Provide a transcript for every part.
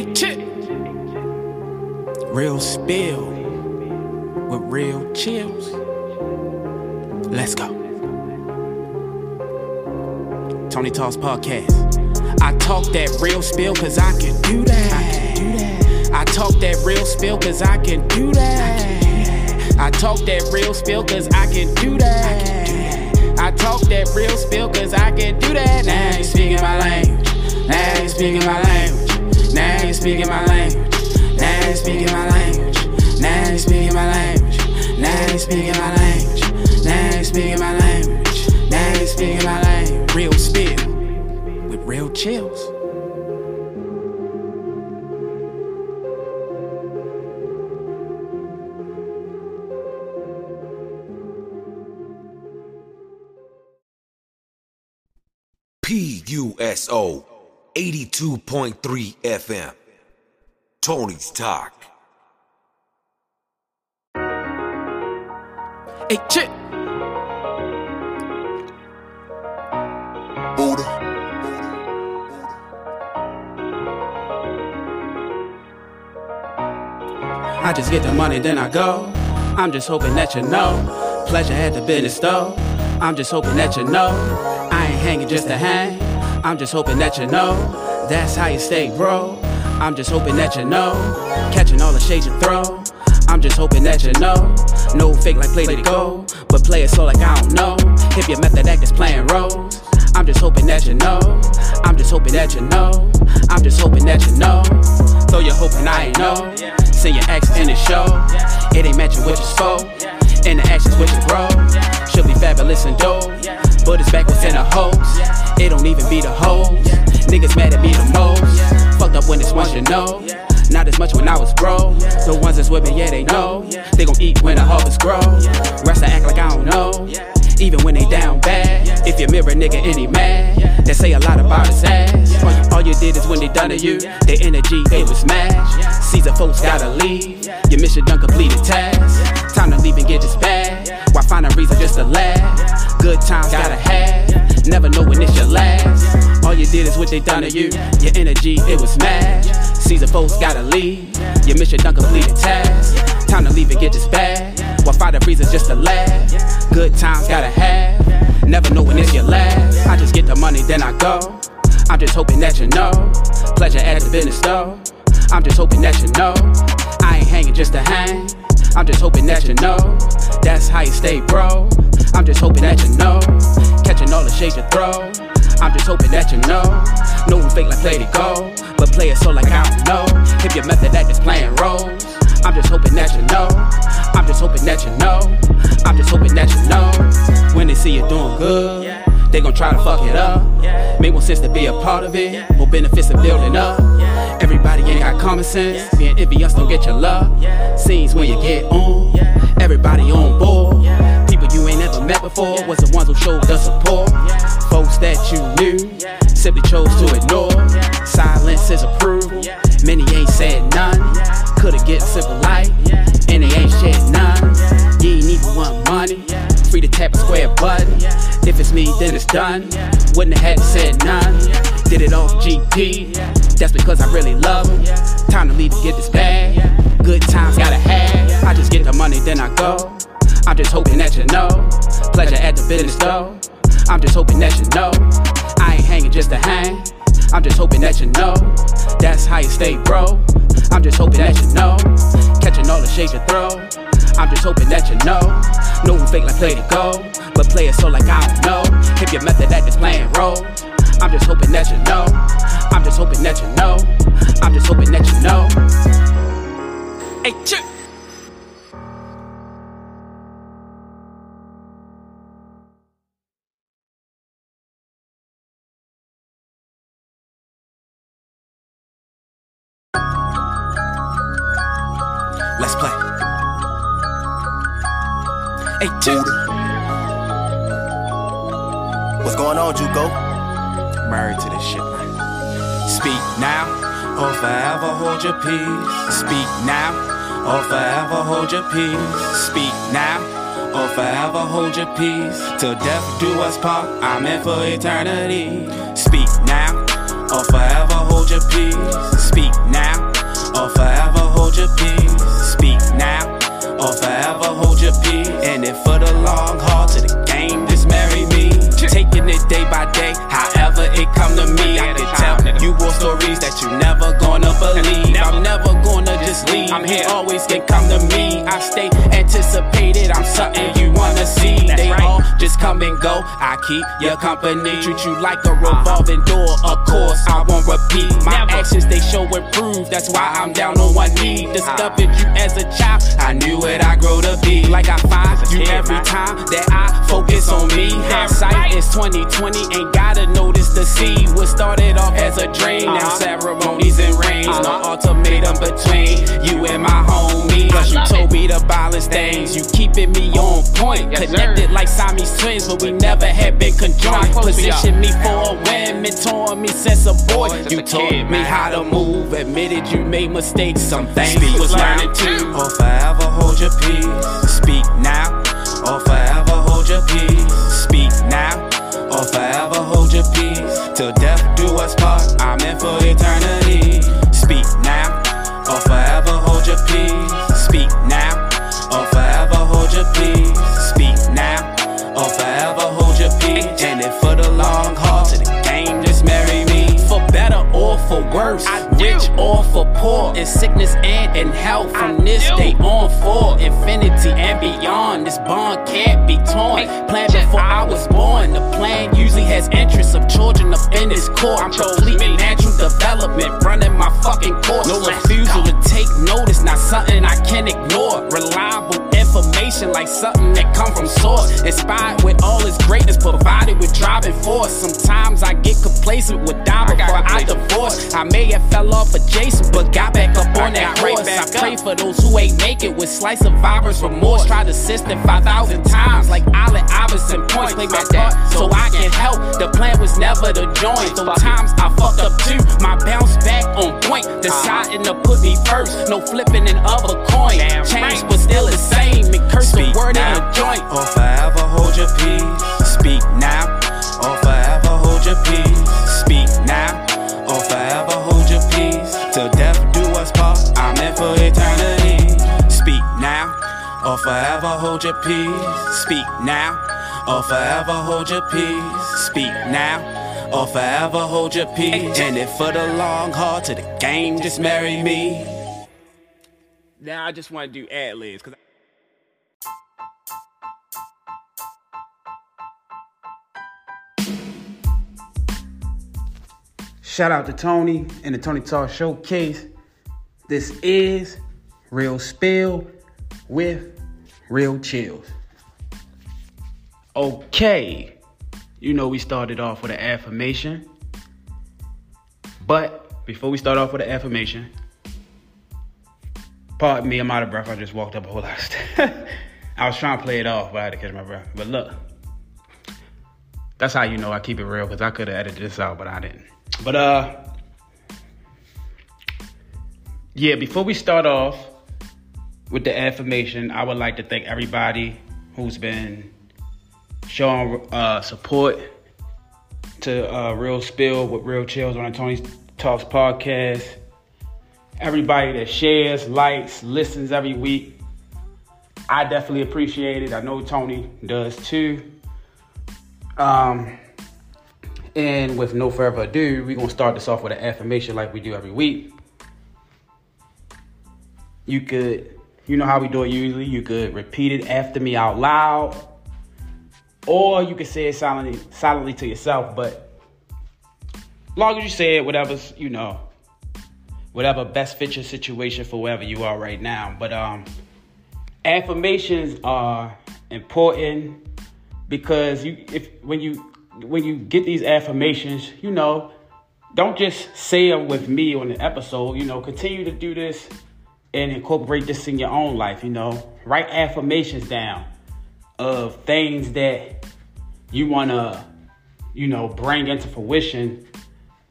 Hey. Real spill with real Chillz. Let's go. Tony Talks Podcast. I talk that real spill cause I can do that. I can do that. I talk that real spill cause I can do that. I talk that real spill cause I can do that. I talk that real spill cause I can do that. Now you speaking my language. Now you speaking my language. Now you speaking my language. Now you speaking my language. Now you speaking my language. Now you speaking my language. Now you speaking my language. Now you speaking my language. Real spill with real Chillz. PUSO 82.3 FM. Tony's Talk. Hey, chip. Buddha. I just get the money, then I go. I'm just hoping that you know. Pleasure at the business though. I'm just hoping that you know. I ain't hanging just to hang. I'm just hoping that you know. That's how you stay, bro. I'm just hoping that you know. Catching all the shades you throw. I'm just hoping that you know. No fake like play to go. But play it so like I don't know. If your method act is playing roles. I'm just hoping that you know. I'm just hoping that you know. I'm just hoping that you know. Though you're hoping I ain't know. Send your ex in the show. It ain't matching what you spoke. And the actions with your bro. She'll be fabulous and dope. But it's backwards in a host. It don't even be the hoes. Niggas mad at me the most. Fucked up when it's once you know. Not as much when I was bro. The ones that's with me, yeah, they know. They gon' eat when the harvest grow. Rest I act like I don't know. Even when they down bad. If you mirror nigga any mad, they say a lot about his ass. All you, all you did is when they done to you, their energy, it was smashed. Caesar folks gotta leave. Your mission done completed task. Time to leave and get this bag. Why find a reason just to laugh? Good times gotta have. Never know when it's your last. All you did is what they done to you. Your energy, it was smashed. Caesar folks gotta leave. Your mission done completed task. Time to leave and get this bag. Why find a reason just to laugh? Good times gotta have. Never know when it's your last. I just get the money, then I go. I'm just hoping that you know. Pleasure at the business though. I'm just hoping that you know. I ain't hanging just to hang. I'm just hoping that you know. That's how you stay, bro. I'm just hoping that you know. Catching all the shades you throw. I'm just hoping that you know. No one fake like play to go. But play it so like I don't know. If your method act is playing roles. I'm just hoping that you know. I'm just hoping that you know. I'm just hoping that you know. When they see you doing good, they gon' try to fuck it up. Make more sense to be a part of it. More benefits of building up. Everybody ain't got common sense. Being envious don't get your love. Scenes when you get on. Everybody on board. People you ain't never met before was the ones who showed the support. Folks that you knew simply chose to ignore. Silence is approved. Many ain't said none. Could've get simple light, and they ain't shed none. You ain't even want money. Free to tap a square button. If it's me, then it's done. Wouldn't have had said none. Did it off GP. That's because I really love love 'em. Time to leave to get this bag. Good times gotta have. I just get the money, then I go. I'm just hoping that you know. Pleasure at the business though. I'm just hoping that you know. I ain't hanging just to hang. I'm just hoping that you know. That's how you stay, bro. I'm just hoping that you know. Catching all the shades you throw. I'm just hoping that you know. No one fake like play to go. But play it so like I don't know. If your method act is playing roles. I'm just hoping that you know. I'm just hoping that you know. I'm just hoping that you know. Hey, chip. Let's play. Hey, chip. What's going on, Juco? married to this shit, man. Speak now or forever hold your peace. Speak now or forever hold your peace. Speak now or forever hold your peace. Till death do us part, I'm in for eternity. Speak now or forever hold your peace. Speak now or forever hold your peace. Speak now or forever hold your peace. And if for the long haul to the game, just marry me. Taking it day by day, how ways that you never gonna believe. I'm never gonna just leave. I'm here, always can come to me. I stay anticipated. I'm something you wanna see. They all just come and go. I keep your company, treat you like a revolving door. Of course, I won't repeat. My actions they show and prove. That's why I'm down on one knee. Discovered you as a child. I knew it. I grow to be like I find you every time that I focus on me. Hindsight is 2020. Ain't gotta notice the seed. What started off as a dream. Now ceremonies and rings. No ultimatum between you and my homie. Plus you told me to balance things. You keeping me on point. Connected like Siamese twins, but we never had been conjoined. Position me for a win, mentoring me since a boy. You taught me how to move. Admitted you made mistakes. Some things we was learning too. Or forever hold your peace. Speak now. Or forever hold your peace. Speak now. Or forever hold your peace. Till death do us part. I'm in for eternity. Speak now. Or forever hold your peace. Speak now. Or forever hold your peace. Speak now. Or forever hold your peace. And if for the long haul for worse. I Rich or for poor. In sickness and in health. From this day on for infinity and beyond. This bond can't be torn. Planned before I was born. The plan usually has interests of children up in this court. I'm completing natural development. Running my fucking course. No refusal to take notice. Not something I can ignore. Reliable information like something that come from source. Inspired with all its greatness, provided with driving force. Sometimes I get complacent with die before I divorce. I may have fell off adjacent, but got back up on that horse. I pray for those who ain't make it with slice of survivors remorse. Tried to system 5,000 times like Allen Iverson points. Play my part so I can help. The plan was never to join. Though times I fucked up too. My bounce back on point. Deciding to put me first. No flipping in other coin. Change but still the same. And curse the word in a joint. Or forever hold your peace. Speak now. Or forever hold your peace. Speak now. Or forever hold your peace. Till death do us part. I'm in for eternity. Speak now. Or forever hold your peace. Speak now. Or forever hold your peace. Speak now. Or forever hold your peace. And if for the long haul to the game, just marry me. Now I just want to do ad libs Shout out to Tony and the Tony Talk Showcase. This is Real Spill with Real Chillz. Okay, you know we started off with an affirmation. But before we start off with an affirmation, pardon me, I'm out of breath. I just walked up a whole lot of stuff. I was trying to play it off, but I had to catch my breath. But look, that's how you know I keep it real because I could have edited this out, but I didn't. But uh, yeah. Before we start off with the affirmation, I would like to thank everybody who's been showing uh, support to uh, Real Spill with Real Chillz on the Tony Talks podcast. Everybody that shares, likes, listens every week. I definitely appreciate it. I know Tony does too. Um, and with no further ado, we're gonna start this off with an affirmation like we do every week. You could, you know how we do it usually, you could repeat it after me out loud, or you could say it silently, silently to yourself, but long as you say it, whatever's, you know, whatever best fits your situation for wherever you are right now. But um affirmations are important because you if when you when you get these affirmations, you know, don't just say them with me on the episode. You know, continue to do this and incorporate this in your own life. You know, write affirmations down of things that you want to, you know, bring into fruition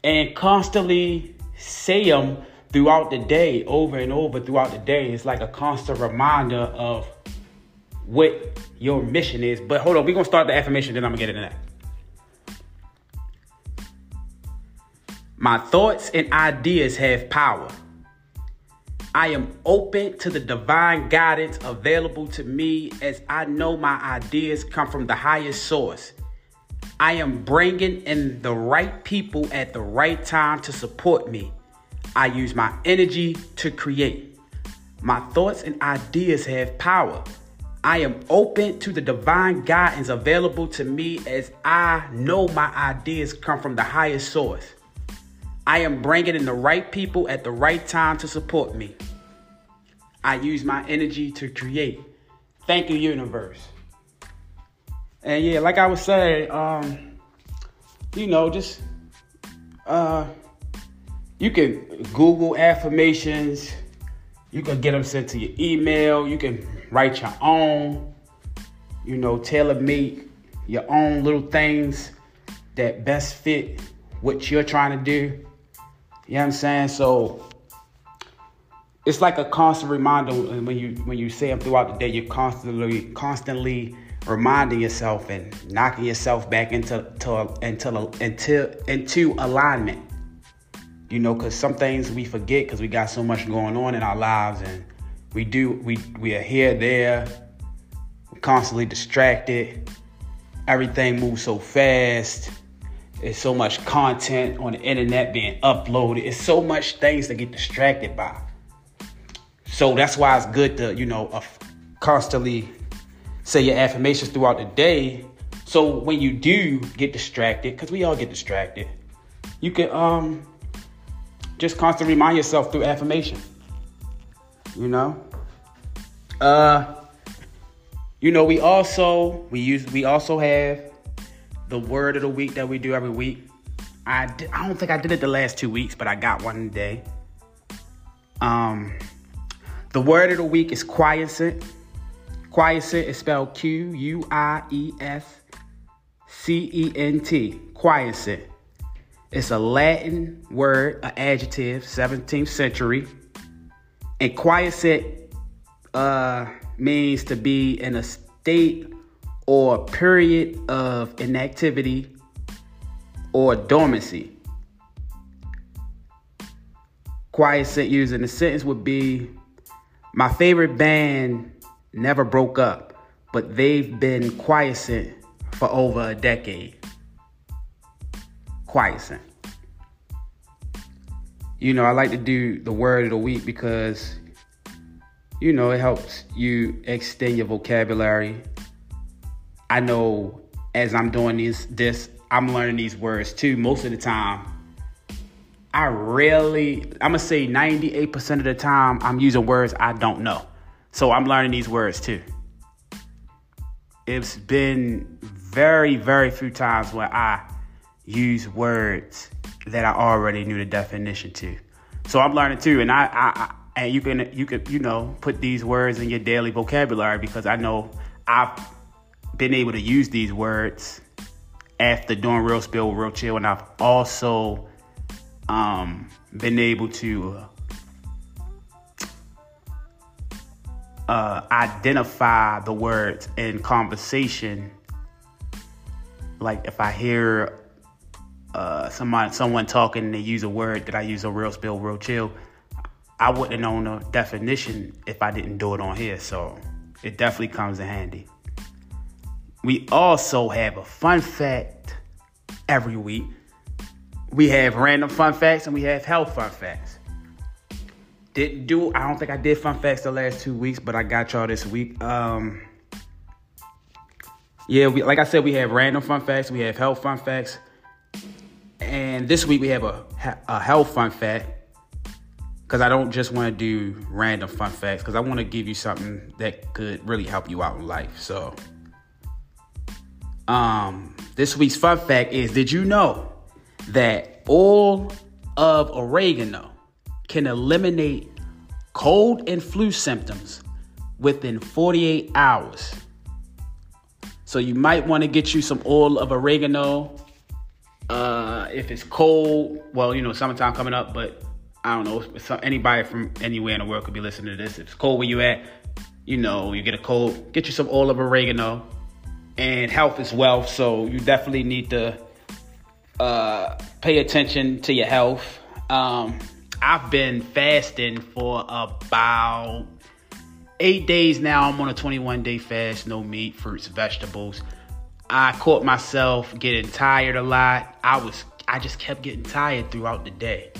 and constantly say them throughout the day, over and over throughout the day. It's like a constant reminder of what your mission is. But hold on, we're going to start the affirmation, then I'm going to get into that. My thoughts and ideas have power. I am open to the divine guidance available to me as I know my ideas come from the highest source. I am bringing in the right people at the right time to support me. I use my energy to create. My thoughts and ideas have power. I am open to the divine guidance available to me as I know my ideas come from the highest source. I am bringing in the right people at the right time to support me. I use my energy to create. Thank you, universe. And yeah, like I was saying, um, you know, just uh, you can Google affirmations. You can get them sent to your email. You can write your own. You know, tailor make your own little things that best fit what you're trying to do. You know what I'm saying? So it's like a constant reminder when you when you say them throughout the day. You're constantly constantly reminding yourself and knocking yourself back into to, into into into alignment. You know, because some things we forget because we got so much going on in our lives, and we do we we are here there, constantly distracted. Everything moves so fast. There's so much content on the internet being uploaded. It's so much things to get distracted by. So that's why it's good to you know uh, constantly say your affirmations throughout the day. So when you do get distracted, because we all get distracted, you can um just constantly remind yourself through affirmation. You know? Uh you know, we also we use we also have the word of the week that we do every week. I, don't think I did it the last two weeks, but I got one today. Um, the word of the week is quiescent. Quiescent is spelled Q U I E S C E N T. Quiescent. It's a Latin word, an adjective, 17th century. And quiescent uh, means to be in a state or period of inactivity or dormancy. Quiescent used in the sentence would be My favorite band never broke up, but they've been quiescent for over a decade. Quiescent. You know, I like to do the word of the week because, you know, it helps you extend your vocabulary. I know as I'm doing this, this I'm learning these words too. Most of the time, I rarely, I'm gonna say 98% of the time, I'm using words I don't know. So I'm learning these words too. It's been very, very few times where I use words that I already knew the definition to. So I'm learning too, and I, I, I and you can, you can, you know, put these words in your daily vocabulary because I know I've been able to use these words after doing real spill, real chill, and I've also um, been able to uh, identify the words in conversation. Like if I hear uh, someone someone talking and they use a word that I use a real spill, real chill, I wouldn't have known the definition if I didn't do it on here. So it definitely comes in handy. We also have a fun fact every week. We have random fun facts and we have health fun facts. Didn't do. I don't think I did fun facts the last two weeks, but I got y'all this week. Um, yeah, we like I said, we have random fun facts. We have health fun facts, and this week we have a a health fun fact because I don't just want to do random fun facts because I want to give you something that could really help you out in life. So, um, this week's fun fact is: Did you know that oil of oregano can eliminate cold and flu symptoms within 48 hours. So you might want to get you some oil of oregano. Uh, if it's cold, well, you know, summertime coming up, but I don't know. If anybody from anywhere in the world could be listening to this. If it's cold where you at, you know, you get a cold, get you some oil of oregano. And health is wealth, so you definitely need to uh, pay attention to your health. Um, I've been fasting for about eight days now. I'm on a 21 day fast, no meat, fruits, vegetables. I caught myself getting tired a lot. I was, I just kept getting tired throughout the day.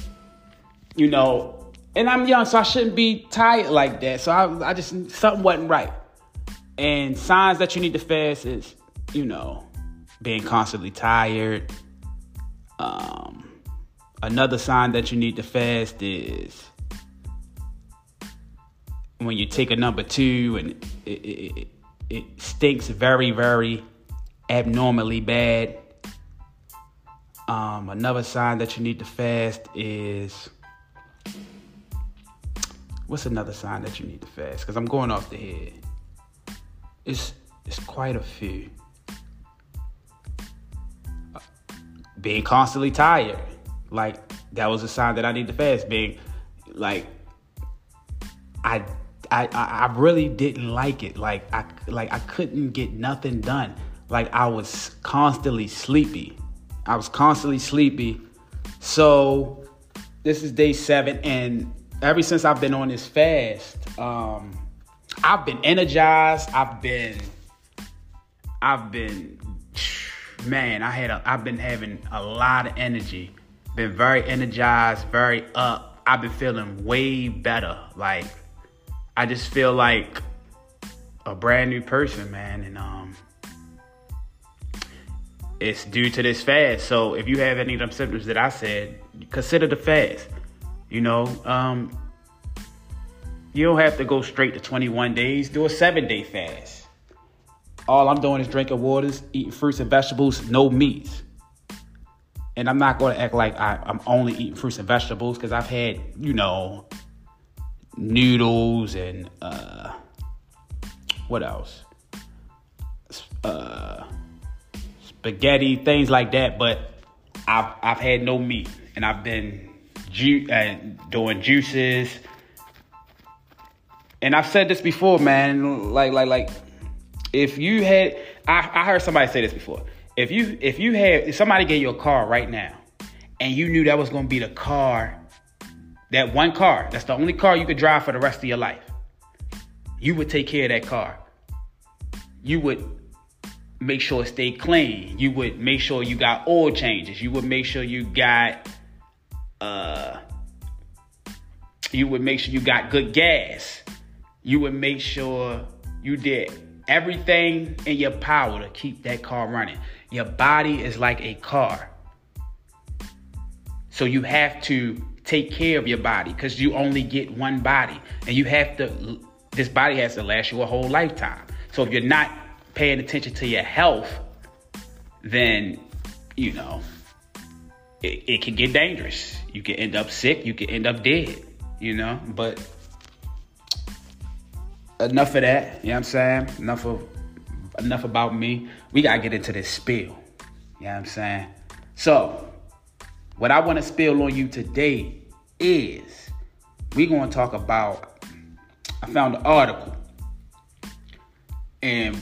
you know, and I'm young, so I shouldn't be tired like that. So I, I just something wasn't right. And signs that you need to fast is, you know, being constantly tired. Um, another sign that you need to fast is when you take a number two and it, it, it stinks very, very abnormally bad. Um, another sign that you need to fast is what's another sign that you need to fast? Because I'm going off the head. It's it's quite a few. being constantly tired, like that was a sign that I need to fast. Being like I I I really didn't like it. Like I like I couldn't get nothing done. Like I was constantly sleepy. I was constantly sleepy. So this is day seven, and ever since I've been on this fast, um, I've been energized. I've been, I've been, man. I had, a, I've been having a lot of energy. Been very energized, very up. I've been feeling way better. Like I just feel like a brand new person, man, and um it's due to this fast. So if you have any of them symptoms that I said, consider the fast. You know, um, you don't have to go straight to 21 days. Do a seven day fast. All I'm doing is drinking waters, eating fruits and vegetables, no meats. And I'm not going to act like I, am only eating fruits and vegetables because I've had, you know, noodles and uh, what else? Uh, spaghetti, things like that. But I've I've had no meat, and I've been ju- uh, doing juices. And I've said this before, man. Like like like, if you had, I, I heard somebody say this before. If you if you had if somebody gave you a car right now, and you knew that was going to be the car, that one car, that's the only car you could drive for the rest of your life. You would take care of that car. You would make sure it stayed clean. You would make sure you got oil changes. You would make sure you got uh you would make sure you got good gas. You would make sure you did everything in your power to keep that car running. Your body is like a car. So you have to take care of your body because you only get one body and you have to this body has to last you a whole lifetime. So if you're not paying attention to your health, then you know it, it can get dangerous. You can end up sick. You can end up dead. You know, but enough of that. You know what I'm saying? Enough of enough about me. We gotta get into this spill. You know what I'm saying? So, what I want to spill on you today is we're gonna talk about. I found an article, and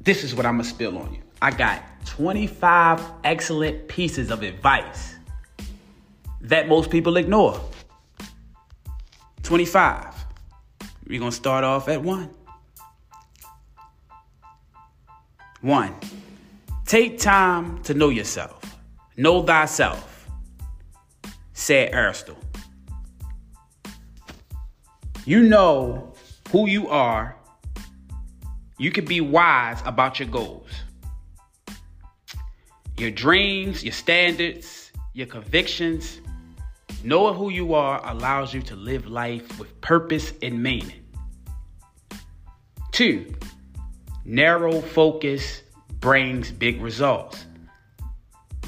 this is what I'm gonna spill on you. I got 25 excellent pieces of advice that most people ignore. 25. We're gonna start off at one. One, take time to know yourself. Know thyself, said Aristotle. You know who you are you can be wise about your goals, your dreams, your standards, your convictions. Knowing who you are allows you to live life with purpose and meaning. Two, narrow focus brings big results.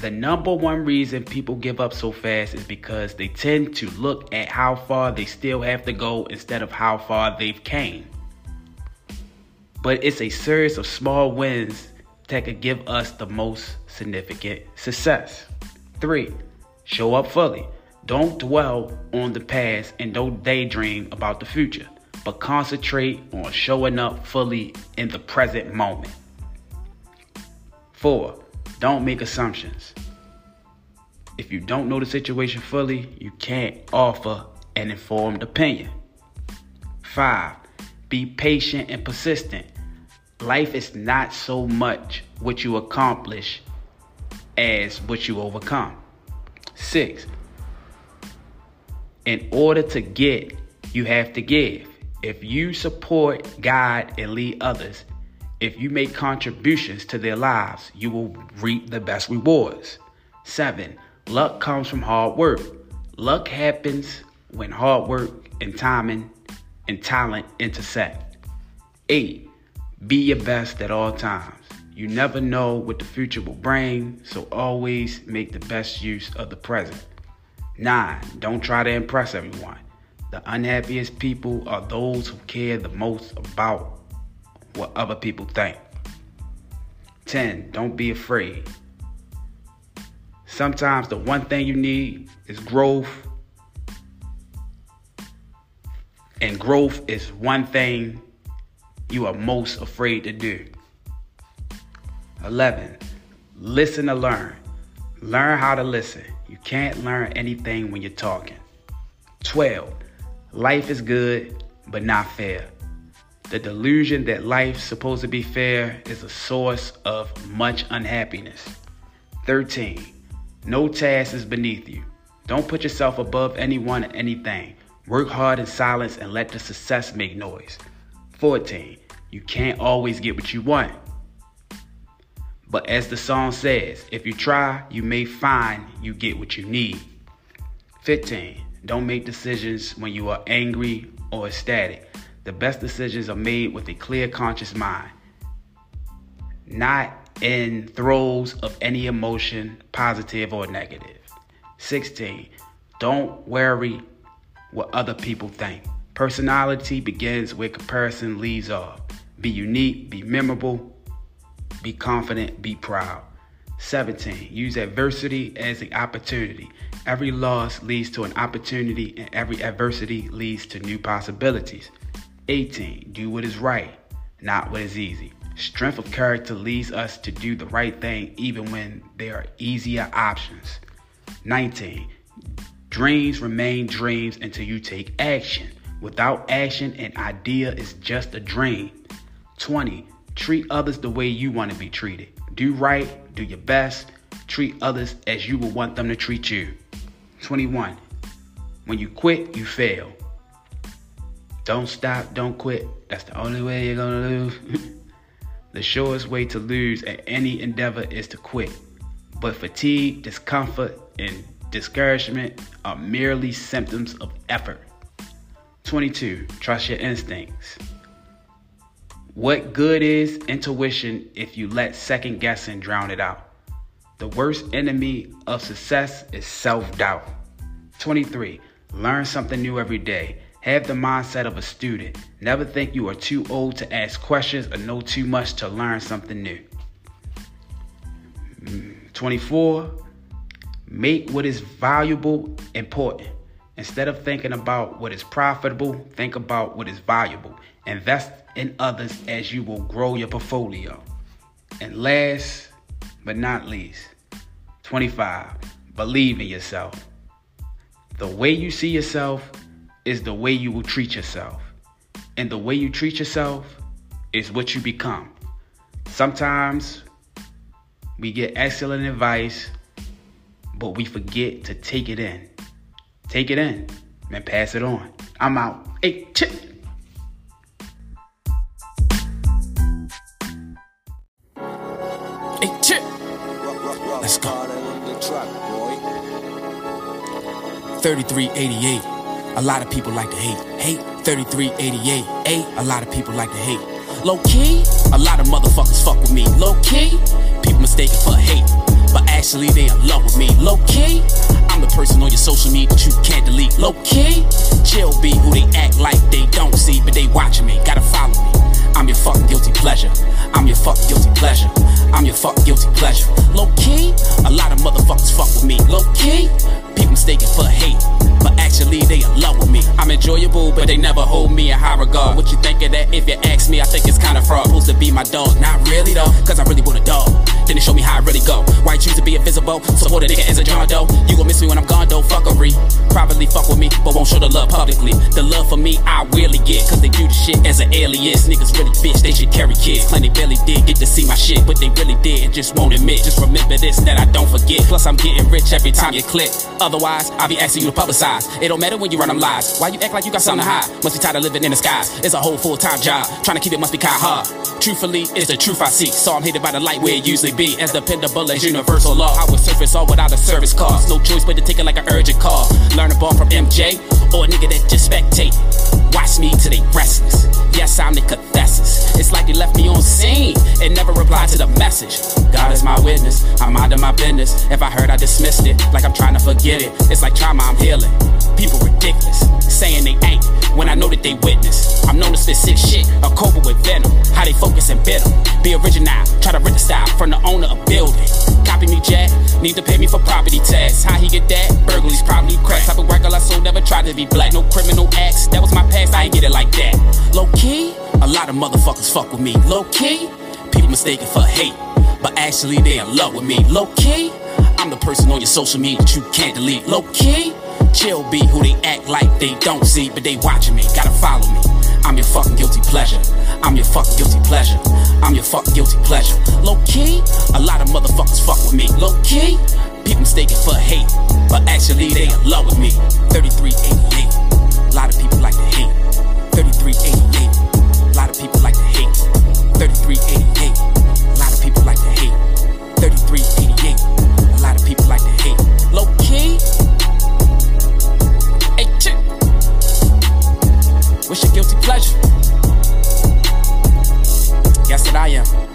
The number one reason people give up so fast is because they tend to look at how far they still have to go instead of how far they've came but it's a series of small wins that could give us the most significant success. Three, show up fully. Don't dwell on the past and don't daydream about the future, but concentrate on showing up fully in the present moment. Four, don't make assumptions. If you don't know the situation fully, you can't offer an informed opinion. Five, be patient and persistent life is not so much what you accomplish as what you overcome. Six, In order to get, you have to give. If you support God and lead others, if you make contributions to their lives, you will reap the best rewards. Seven, luck comes from hard work. Luck happens when hard work and timing and talent intersect. Eight, be your best at all times. You never know what the future will bring, so always make the best use of the present. Nine, don't try to impress everyone. The unhappiest people are those who care the most about what other people think. 10. Don't be afraid. Sometimes the one thing you need is growth. And growth is one thing you are most afraid to do. 11. Listen to learn. Learn how to listen. You can't learn anything when you're talking. 12. Life is good, but not fair. The delusion that life's supposed to be fair is a source of much unhappiness. 13. No task is beneath you. Don't put yourself above anyone or anything. Work hard in silence and let the success make noise. 14. You can't always get what you want. But as the song says, if you try, you may find you get what you need. 15. Don't make decisions when you are angry or ecstatic. The best decisions are made with a clear, conscious mind, not in throes of any emotion, positive or negative. 16. Don't worry what other people think. Personality begins where comparison leaves off. Be unique, be memorable, be confident, be proud. 17. Use adversity as an opportunity. Every loss leads to an opportunity, and every adversity leads to new possibilities. 18. Do what is right, not what is easy. Strength of character leads us to do the right thing even when there are easier options. 19. Dreams remain dreams until you take action. Without action, an idea is just a dream. 20. Treat others the way you want to be treated. Do right, do your best, treat others as you would want them to treat you. 21. When you quit, you fail. Don't stop, don't quit. That's the only way you're gonna lose. the surest way to lose at any endeavor is to quit. But fatigue, discomfort, and discouragement are merely symptoms of effort. 22. Trust your instincts. What good is intuition if you let second guessing drown it out? The worst enemy of success is self doubt. 23. Learn something new every day. Have the mindset of a student. Never think you are too old to ask questions or know too much to learn something new. 24. Make what is valuable important. Instead of thinking about what is profitable, think about what is valuable. Invest in others as you will grow your portfolio. And last but not least, 25. Believe in yourself. The way you see yourself is the way you will treat yourself. And the way you treat yourself is what you become. Sometimes we get excellent advice, but we forget to take it in. Take it in and pass it on. I'm out. Hey, chip. Hey, chip. Let's go. 3388. A lot of people like to hate. Hate 3388. A, a lot of people like to hate. Low key, a lot of motherfuckers fuck with me. Low key, people mistaken for hate. But actually, they in love with me. Low key, I'm the person on your social media that you can't delete. Low key, chill be who they act like they don't see, but they watching me. Gotta follow me. I'm your fucking guilty pleasure. I'm your fucking guilty pleasure. I'm your fucking guilty pleasure. Low key, a lot of motherfuckers fuck with me. Low key, people mistaken for hate. But actually, they in love with me. I'm enjoyable, but they never hold me in high regard. What you think of that? If you ask me, I think it's kinda fraud. Supposed to be my dog. Not really though, cause I really want a dog. Then they show me how I really go. Why choose to be invisible? Support a nigga as a John Doe. You gon' miss me when I'm gone though, fuckery. Probably fuck with me, but won't show the love publicly. The love for me, I really get, cause they do the shit as an alias. Niggas really bitch, they should carry kids. Claim they barely did get to see my shit, but they really did and just won't admit. Just remember this, that I don't forget. Plus, I'm getting rich every time you click. Otherwise, I'll be asking you to publicize. It don't matter when you run them lies. Why you act like you got something to hide? Must be tired of living in the skies. It's a whole full time job. Trying to keep it must be kinda hard. Truthfully, it's the truth I seek. So I'm hated by the light where it usually be. As dependable as universal law. I would surface all without a service cost. No choice but to take it like an urgent call. Learn a ball from MJ or a nigga that just spectate. Watch me till they restless. Yes, I'm the. It's like they left me on scene and never replied to the message. God is my witness. I'm minding my business. If I heard, I dismissed it. Like I'm trying to forget it. It's like trauma, I'm healing. People ridiculous, saying they ain't when I know that they witness. I'm known to spit sick shit, a cobra with venom. How they focus and bitter. Be original, try to rent the style from the owner of building. Copy me, Jack. Need to pay me for property tax. How he get that? Burglaries probably crack. Type of record I sold, never tried to be black. No criminal acts. That was my past, I ain't get it like that. Low key, a lot of motherfuckers fuck with me. Low key, people mistaken for hate. But actually, they in love with me. Low key, I'm the person on your social media that you can't delete. Low key, chill be who they act like they don't see, but they watching me. Gotta follow me. I'm your fucking guilty pleasure. I'm your fucking guilty pleasure. I'm your fucking guilty pleasure. Low key, a lot of motherfuckers fuck with me. Low key, people mistaken for hate, but actually they in love with me. 3388. A lot of people like to hate. 3388. Of people like to hate. 3388. A lot of people like to hate. 3388. A lot of people like to hate. Low key. Hey, chick. What's your guilty pleasure? Guess that I am.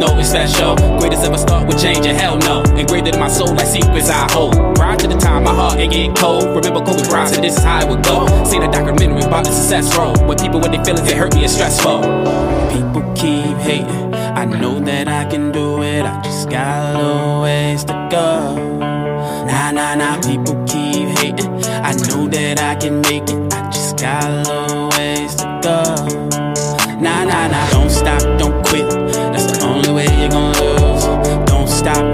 Know it's that show. Greatest ever start with change, and hell no. And greater than my soul, like secrets I hold. Prior to the time my heart ain't get cold. Remember Kobe Bryant said this is how it would go. Seen a documentary about the success road. When people with their feelings, it hurt me, it's stressful. People keep hating. I know that I can do it. I just got a little ways to go. Nah, nah, nah. People keep hating. I know that I can make it. I just got a little ways to go. Nah, nah, nah.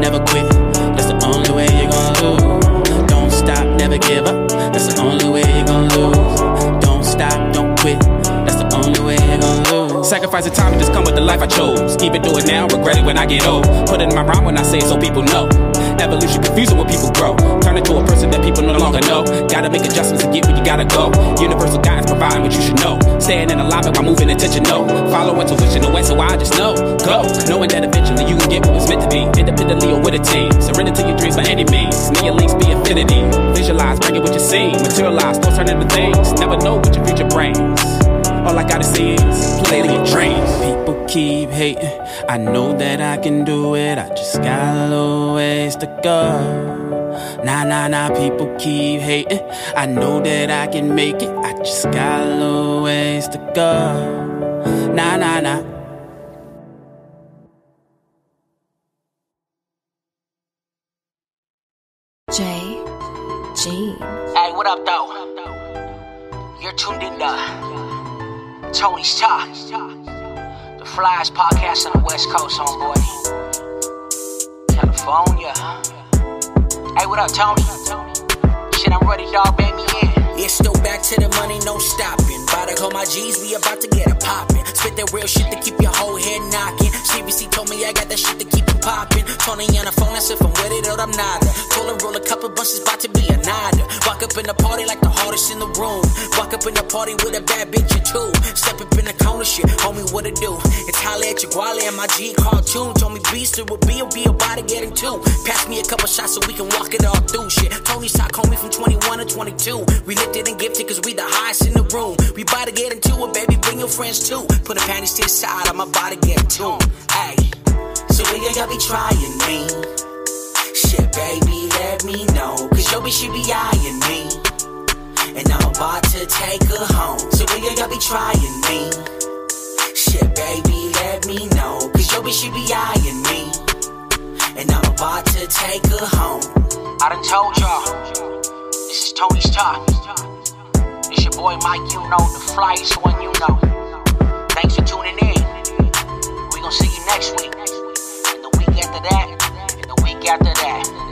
Never quit. That's the only way you're gonna lose. Don't stop, never give up. That's the only way you're gonna lose. Don't stop, don't quit. That's the only way you're gonna lose. Sacrifice the time and just come with the life I chose. Even do it now, regret it when I get old. Put it in my rhyme when I say it so people know. Evolution confusing when people grow. Turn into a person that people no longer know. Gotta make adjustments to get where you gotta go. Universal guidance providing what you should know. Staying in alignment while moving intentional. Follow intuition, the way so I just know. Go, knowing that eventually you can get what was meant to be. Independently or with a team. Surrender to your dreams by any means. May your links be infinity. Visualize, bring it what you see. Materialize, thoughts turn into things. Never know what your future brings. All I gotta see is play your dreams. People keep hating. I know that I can do it. I just got a little ways to go. Nah, nah, nah. People keep hating. I know that I can make it. I just got a little ways to go. Nah, nah, nah. J. G. Hey, what up, though? You're tuned in to Tony's Talk, Flyers podcast on the West Coast, homeboy. California. Hey, what up, Tony? Shit, I'm ready, dog. Bang me in. Yeah, still back to the money, no stopping. About to call my G's, we about to get a poppin'. Spit that real shit to keep your whole head knocking. CBC told me I got that shit to keep you poppin'. Tony on the phone, that's if I'm with it or I'm not. Told her roll a couple bunches, about to be a nada. Walk up in the party like the hardest in the room. Walk up in the party with a bad bitch or two. Step up in the corner, shit, homie, what it do? It's holla at your and my G cartoon. Told me beast it will be, will be about to get him too. Pass me a couple shots so we can walk it all through shit. Tony's talk, homie, from 21 to 22. We lifted and gifted cause we the highest in the room. We about to get into it, baby, bring your friends too. Put a panties to the side, I'm about to get tuned. Hey, so nigga, y'all be trying me. Shit, baby, let me know. Cause your bitch, she be eyeing me. And I'm about to take her home. So nigga, y'all be trying me. Shit, baby, let me know. Cause your bitch, she be eyeing me. And I'm about to take her home. I done told y'all. This is Tony's Talk. It's your boy Mike, you know the flights when you know. Thanks for tuning in. We're gonna see you next week. And the week after that. And the week after that.